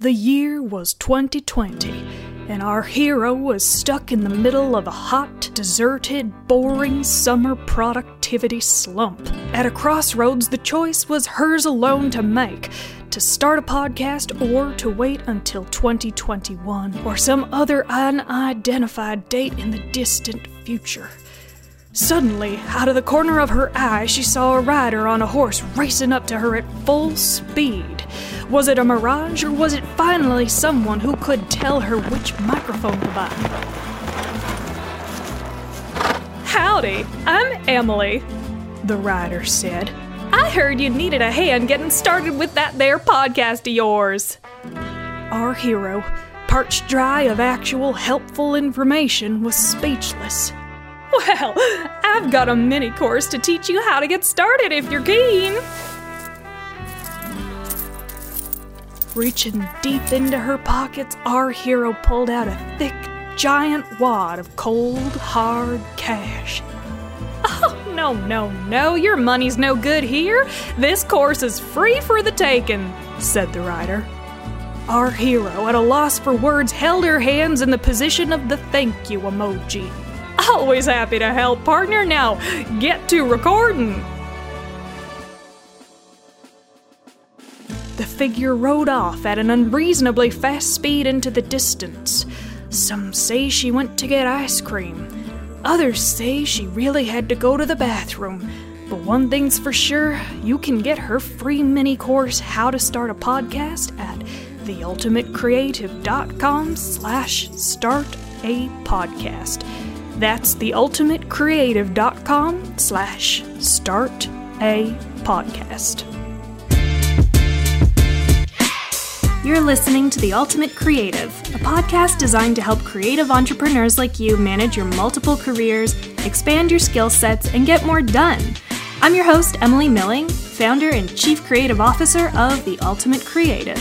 The year was 2020, and our hero was stuck in the middle of a hot, deserted, boring summer productivity slump. At a crossroads, the choice was hers alone to make to start a podcast or to wait until 2021 or some other unidentified date in the distant future. Suddenly, out of the corner of her eye, she saw a rider on a horse racing up to her at full speed. Was it a mirage, or was it finally someone who could tell her which microphone to buy? Howdy, I'm Emily, the rider said. I heard you needed a hand getting started with that there podcast of yours. Our hero, parched dry of actual helpful information, was speechless. Well, I've got a mini course to teach you how to get started if you're keen. Reaching deep into her pockets, our hero pulled out a thick, giant wad of cold, hard cash. Oh, no, no, no, your money's no good here. This course is free for the taking, said the rider. Our hero, at a loss for words, held her hands in the position of the thank you emoji. Always happy to help, partner. Now, get to recording. The figure rode off at an unreasonably fast speed into the distance. Some say she went to get ice cream. Others say she really had to go to the bathroom. But one thing's for sure, you can get her free mini course How to Start a Podcast at theultimatecreative.com slash start a podcast. That's theultimatecreative.com slash start a podcast. You're listening to The Ultimate Creative, a podcast designed to help creative entrepreneurs like you manage your multiple careers, expand your skill sets, and get more done. I'm your host, Emily Milling, founder and chief creative officer of The Ultimate Creative.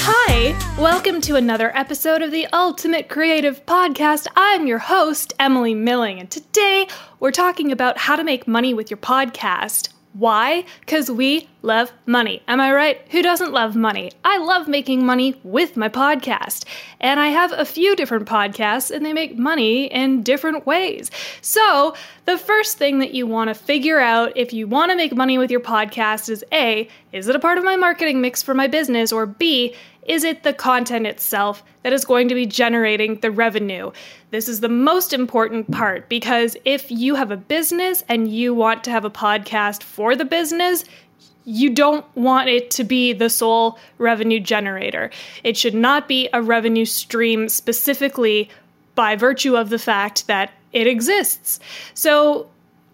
Hi, welcome to another episode of the Ultimate Creative Podcast. I'm your host, Emily Milling, and today we're talking about how to make money with your podcast. Why? Because we love money. Am I right? Who doesn't love money? I love making money with my podcast. And I have a few different podcasts, and they make money in different ways. So, the first thing that you want to figure out if you want to make money with your podcast is A, is it a part of my marketing mix for my business? Or B, is it the content itself that is going to be generating the revenue? This is the most important part because if you have a business and you want to have a podcast for the business, you don't want it to be the sole revenue generator. It should not be a revenue stream specifically by virtue of the fact that it exists. So,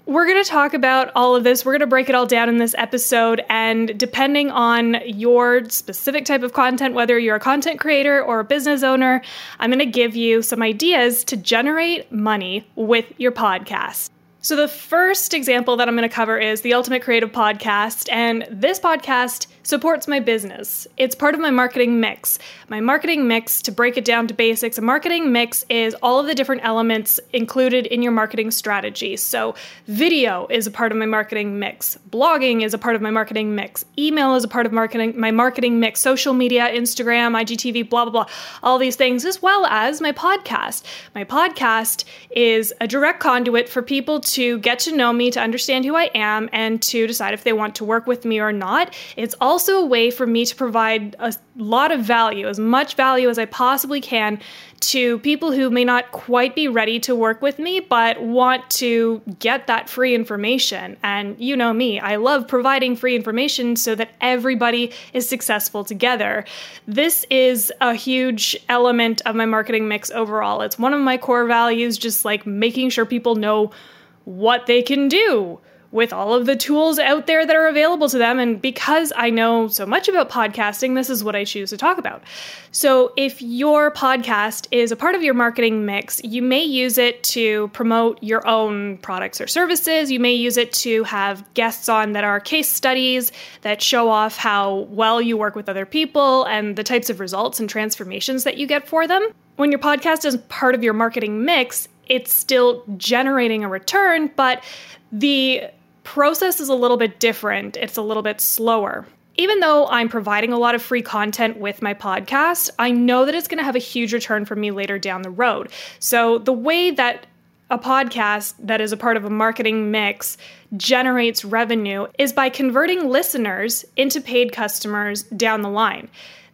we're going to talk about all of this. We're going to break it all down in this episode. And depending on your specific type of content, whether you're a content creator or a business owner, I'm going to give you some ideas to generate money with your podcast. So, the first example that I'm going to cover is the Ultimate Creative Podcast. And this podcast supports my business. It's part of my marketing mix. My marketing mix, to break it down to basics, a marketing mix is all of the different elements included in your marketing strategy. So, video is a part of my marketing mix, blogging is a part of my marketing mix, email is a part of marketing my marketing mix, social media, Instagram, IGTV, blah blah blah, all these things as well as my podcast. My podcast is a direct conduit for people to get to know me, to understand who I am and to decide if they want to work with me or not. It's also a way for me to provide a lot of value, as much value as I possibly can, to people who may not quite be ready to work with me, but want to get that free information. And you know me, I love providing free information so that everybody is successful together. This is a huge element of my marketing mix overall. It's one of my core values, just like making sure people know what they can do with all of the tools out there that are available to them. And because I know so much about podcasting, this is what I choose to talk about. So, if your podcast is a part of your marketing mix, you may use it to promote your own products or services. You may use it to have guests on that are case studies that show off how well you work with other people and the types of results and transformations that you get for them. When your podcast is part of your marketing mix, it's still generating a return, but the process is a little bit different, it's a little bit slower. Even though I'm providing a lot of free content with my podcast, I know that it's going to have a huge return for me later down the road. So, the way that a podcast that is a part of a marketing mix generates revenue is by converting listeners into paid customers down the line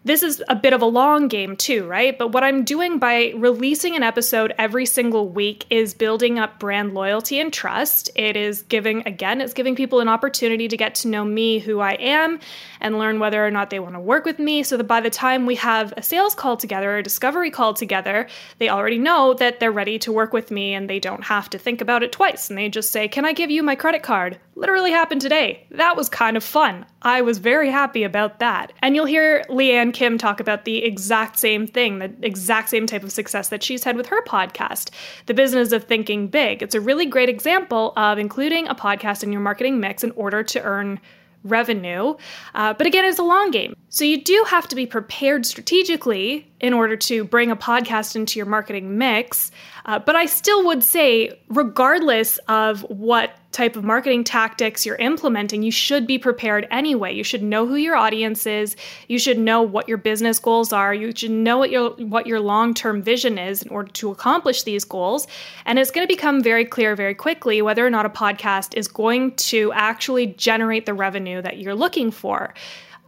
this is a bit of a long game too, right? But what I'm doing by releasing an episode every single week is building up brand loyalty and trust. It is giving, again, it's giving people an opportunity to get to know me, who I am, and learn whether or not they want to work with me so that by the time we have a sales call together, a discovery call together, they already know that they're ready to work with me and they don't have to think about it twice. And they just say, Can I give you my credit card? Literally happened today. That was kind of fun. I was very happy about that. And you'll hear Lianne Kim talk about the exact same thing, the exact same type of success that she's had with her podcast, The Business of Thinking Big. It's a really great example of including a podcast in your marketing mix in order to earn revenue. Uh, but again, it's a long game. So you do have to be prepared strategically in order to bring a podcast into your marketing mix. Uh, but I still would say, regardless of what type of marketing tactics you're implementing, you should be prepared anyway. You should know who your audience is. You should know what your business goals are. You should know what your what your long-term vision is in order to accomplish these goals. And it's going to become very clear very quickly whether or not a podcast is going to actually generate the revenue that you're looking for.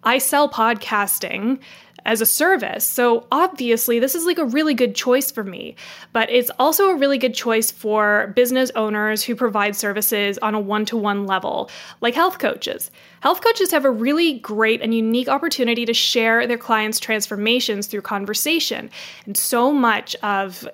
I sell podcasting as a service. So obviously, this is like a really good choice for me, but it's also a really good choice for business owners who provide services on a one to one level, like health coaches. Health coaches have a really great and unique opportunity to share their clients' transformations through conversation. And so much of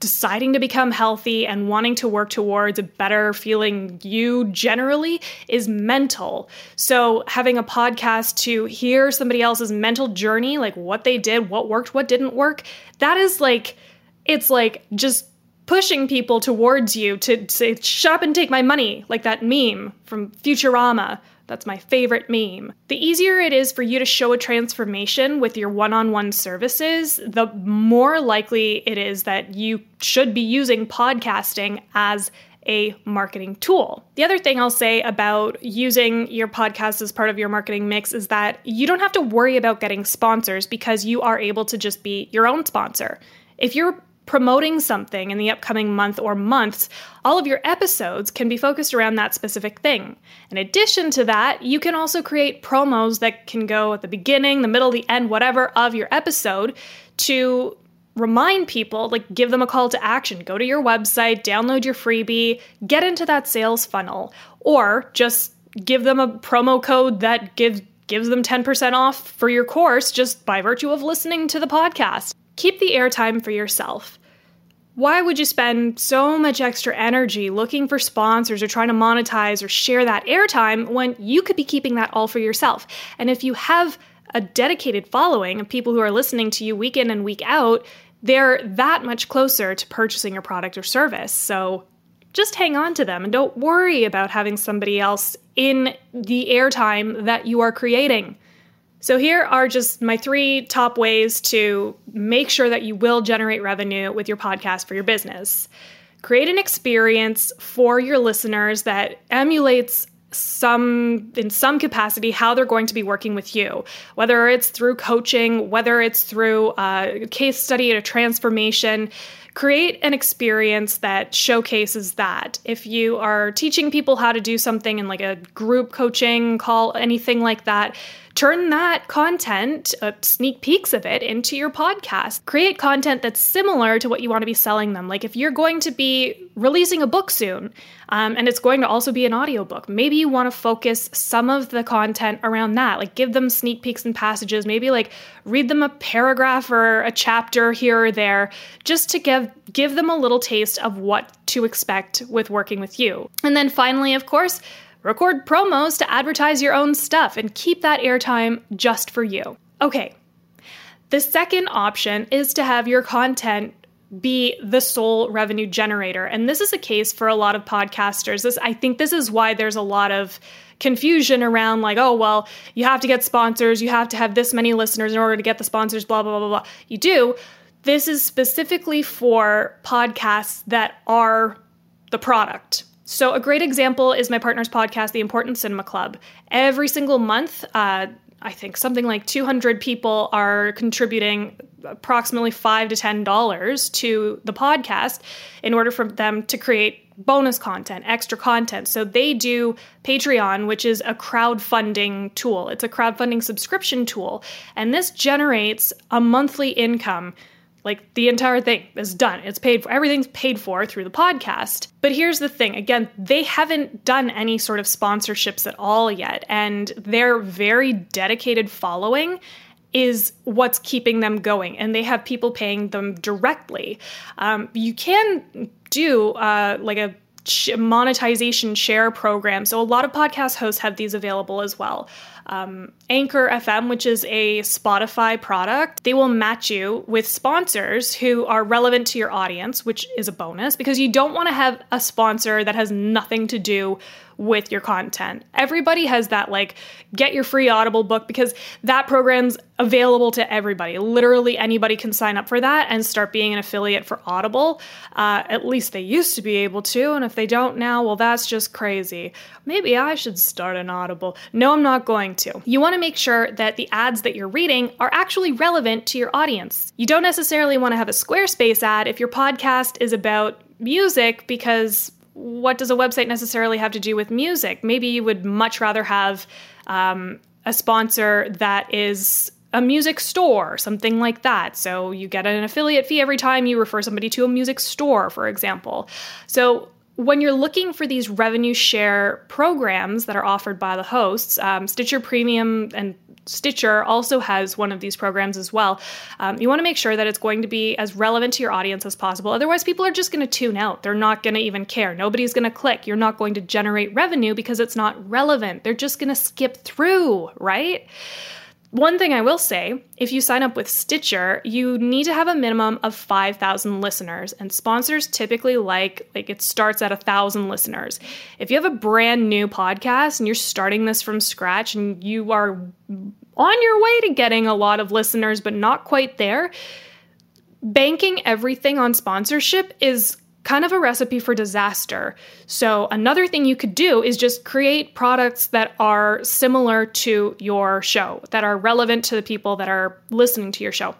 deciding to become healthy and wanting to work towards a better feeling you generally is mental. So, having a podcast to hear somebody else's mental journey, like what they did, what worked, what didn't work, that is like, it's like just pushing people towards you to say, shut up and take my money, like that meme from Futurama that's my favorite meme. The easier it is for you to show a transformation with your one on one services, the more likely it is that you should be using podcasting as a marketing tool. The other thing I'll say about using your podcast as part of your marketing mix is that you don't have to worry about getting sponsors because you are able to just be your own sponsor. If you're promoting something in the upcoming month or months, all of your episodes can be focused around that specific thing. In addition to that, you can also create promos that can go at the beginning, the middle, the end, whatever of your episode to remind people, like give them a call to action. Go to your website, download your freebie, get into that sales funnel, or just give them a promo code that gives gives them 10% off for your course just by virtue of listening to the podcast. Keep the airtime for yourself. Why would you spend so much extra energy looking for sponsors or trying to monetize or share that airtime when you could be keeping that all for yourself? And if you have a dedicated following of people who are listening to you week in and week out, they're that much closer to purchasing your product or service. So just hang on to them and don't worry about having somebody else in the airtime that you are creating. So, here are just my three top ways to make sure that you will generate revenue with your podcast for your business. Create an experience for your listeners that emulates some in some capacity how they're going to be working with you whether it's through coaching whether it's through a case study a transformation create an experience that showcases that if you are teaching people how to do something in like a group coaching call anything like that turn that content, uh, sneak peeks of it, into your podcast. Create content that's similar to what you want to be selling them. Like if you're going to be releasing a book soon, um, and it's going to also be an audiobook, maybe you want to focus some of the content around that. Like give them sneak peeks and passages, maybe like read them a paragraph or a chapter here or there, just to give give them a little taste of what to expect with working with you. And then finally, of course, record promos to advertise your own stuff and keep that airtime just for you. Okay, the second option is to have your content be the sole revenue generator. And this is a case for a lot of podcasters. This I think this is why there's a lot of confusion around like, oh, well, you have to get sponsors, you have to have this many listeners in order to get the sponsors, blah, blah, blah, blah. You do. This is specifically for podcasts that are the product. So, a great example is my partner's podcast, The Important Cinema Club. Every single month, uh, I think something like 200 people are contributing approximately five to ten dollars to the podcast in order for them to create bonus content, extra content. So they do Patreon, which is a crowdfunding tool. It's a crowdfunding subscription tool, and this generates a monthly income like the entire thing is done. It's paid for. Everything's paid for through the podcast. But here's the thing again, they haven't done any sort of sponsorships at all yet. And their very dedicated following is what's keeping them going. And they have people paying them directly. Um, you can do uh, like a monetization share program. So a lot of podcast hosts have these available as well um, Anchor FM, which is a Spotify product, they will match you with sponsors who are relevant to your audience, which is a bonus because you don't want to have a sponsor that has nothing to do with your content. Everybody has that like get your free Audible book because that program's available to everybody. Literally anybody can sign up for that and start being an affiliate for Audible. Uh, at least they used to be able to, and if they don't now, well, that's just crazy. Maybe I should start an Audible. No, I'm not going to. You want to make sure that the ads that you're reading are actually relevant to your audience. You don't necessarily want to have a Squarespace ad if your podcast is about music because what does a website necessarily have to do with music? Maybe you would much rather have um, a sponsor that is a music store, something like that. So you get an affiliate fee every time you refer somebody to a music store, for example. So when you're looking for these revenue share programs that are offered by the hosts, um, Stitcher Premium and Stitcher also has one of these programs as well. Um, you want to make sure that it's going to be as relevant to your audience as possible. Otherwise, people are just going to tune out. They're not going to even care. Nobody's going to click. You're not going to generate revenue because it's not relevant. They're just going to skip through, right? One thing I will say if you sign up with Stitcher, you need to have a minimum of 5,000 listeners, and sponsors typically like, like it starts at 1,000 listeners. If you have a brand new podcast and you're starting this from scratch and you are on your way to getting a lot of listeners, but not quite there, banking everything on sponsorship is kind of a recipe for disaster. So, another thing you could do is just create products that are similar to your show, that are relevant to the people that are listening to your show.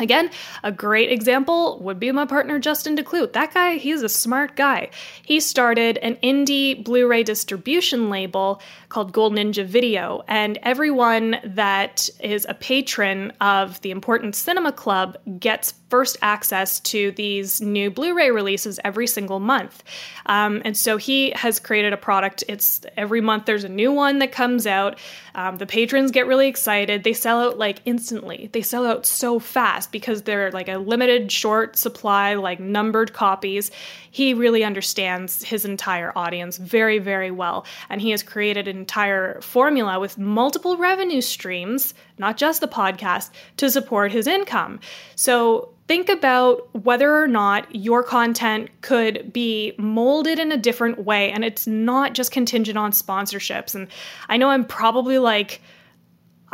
Again, a great example would be my partner Justin Decloux. That guy, he's a smart guy. He started an indie Blu ray distribution label called Gold Ninja Video, and everyone that is a patron of the Important Cinema Club gets first access to these new Blu ray releases every single month. Um, and so he has created a product. It's every month there's a new one that comes out. Um, the patrons get really excited. They sell out like instantly, they sell out so fast because they're like a limited short supply, like numbered copies. He really understands his entire audience very, very well. And he has created an entire formula with multiple revenue streams, not just the podcast, to support his income. So think about whether or not your content could be molded in a different way and it's not just contingent on sponsorships and i know i'm probably like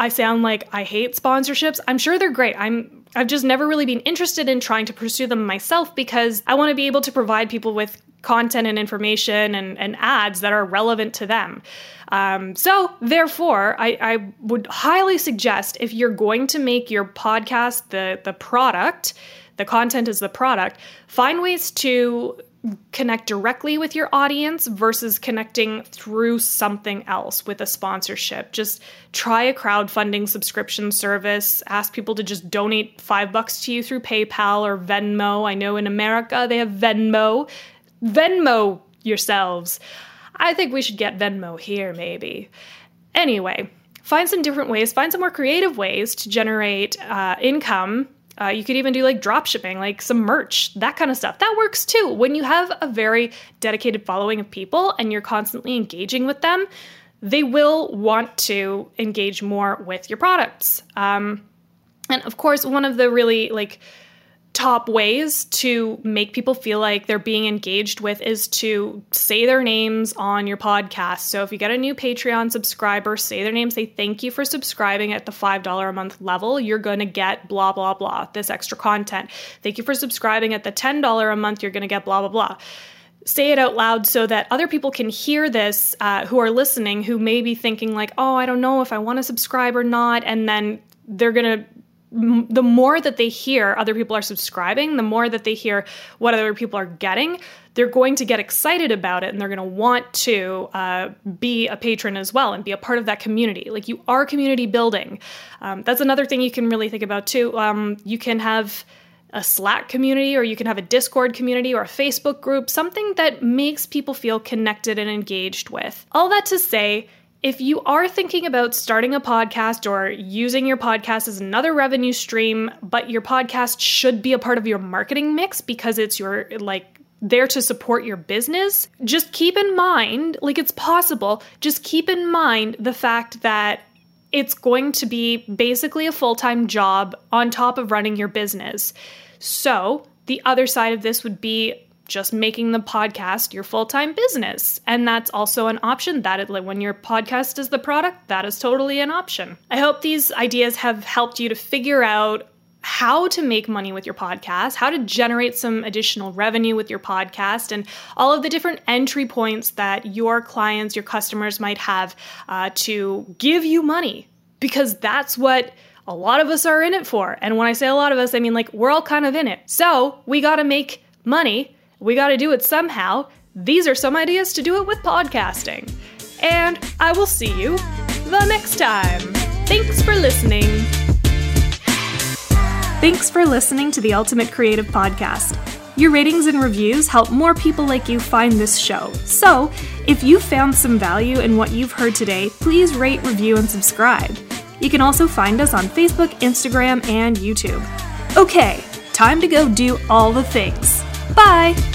i sound like i hate sponsorships i'm sure they're great i'm i've just never really been interested in trying to pursue them myself because i want to be able to provide people with content and information and, and ads that are relevant to them. Um, so, therefore, I, I would highly suggest if you're going to make your podcast the, the product, the content is the product, find ways to connect directly with your audience versus connecting through something else with a sponsorship. Just try a crowdfunding subscription service. Ask people to just donate five bucks to you through PayPal or Venmo. I know in America they have Venmo. Venmo yourselves. I think we should get Venmo here, maybe. Anyway, find some different ways, find some more creative ways to generate uh, income. Uh, you could even do like drop shipping, like some merch, that kind of stuff. That works too. When you have a very dedicated following of people and you're constantly engaging with them, they will want to engage more with your products. Um, and of course, one of the really like top ways to make people feel like they're being engaged with is to say their names on your podcast. So if you get a new Patreon subscriber, say their name, say thank you for subscribing at the $5 a month level. You're going to get blah, blah, blah, this extra content. Thank you for subscribing at the $10 a month. You're going to get blah, blah, blah say it out loud so that other people can hear this uh, who are listening who may be thinking like oh i don't know if i want to subscribe or not and then they're gonna the more that they hear other people are subscribing, the more that they hear what other people are getting, they're going to get excited about it and they're going to want to uh, be a patron as well and be a part of that community. Like you are community building. Um, that's another thing you can really think about too. Um, you can have a Slack community or you can have a Discord community or a Facebook group, something that makes people feel connected and engaged with. All that to say, if you are thinking about starting a podcast or using your podcast as another revenue stream, but your podcast should be a part of your marketing mix because it's your like there to support your business, just keep in mind, like it's possible, just keep in mind the fact that it's going to be basically a full time job on top of running your business. So, the other side of this would be just making the podcast your full time business. And that's also an option. That is, when your podcast is the product, that is totally an option. I hope these ideas have helped you to figure out how to make money with your podcast, how to generate some additional revenue with your podcast, and all of the different entry points that your clients, your customers might have uh, to give you money. Because that's what a lot of us are in it for. And when I say a lot of us, I mean like we're all kind of in it. So we got to make money we got to do it somehow. These are some ideas to do it with podcasting. And I will see you the next time. Thanks for listening. Thanks for listening to the Ultimate Creative Podcast. Your ratings and reviews help more people like you find this show. So, if you found some value in what you've heard today, please rate, review, and subscribe. You can also find us on Facebook, Instagram, and YouTube. Okay, time to go do all the things. Bye!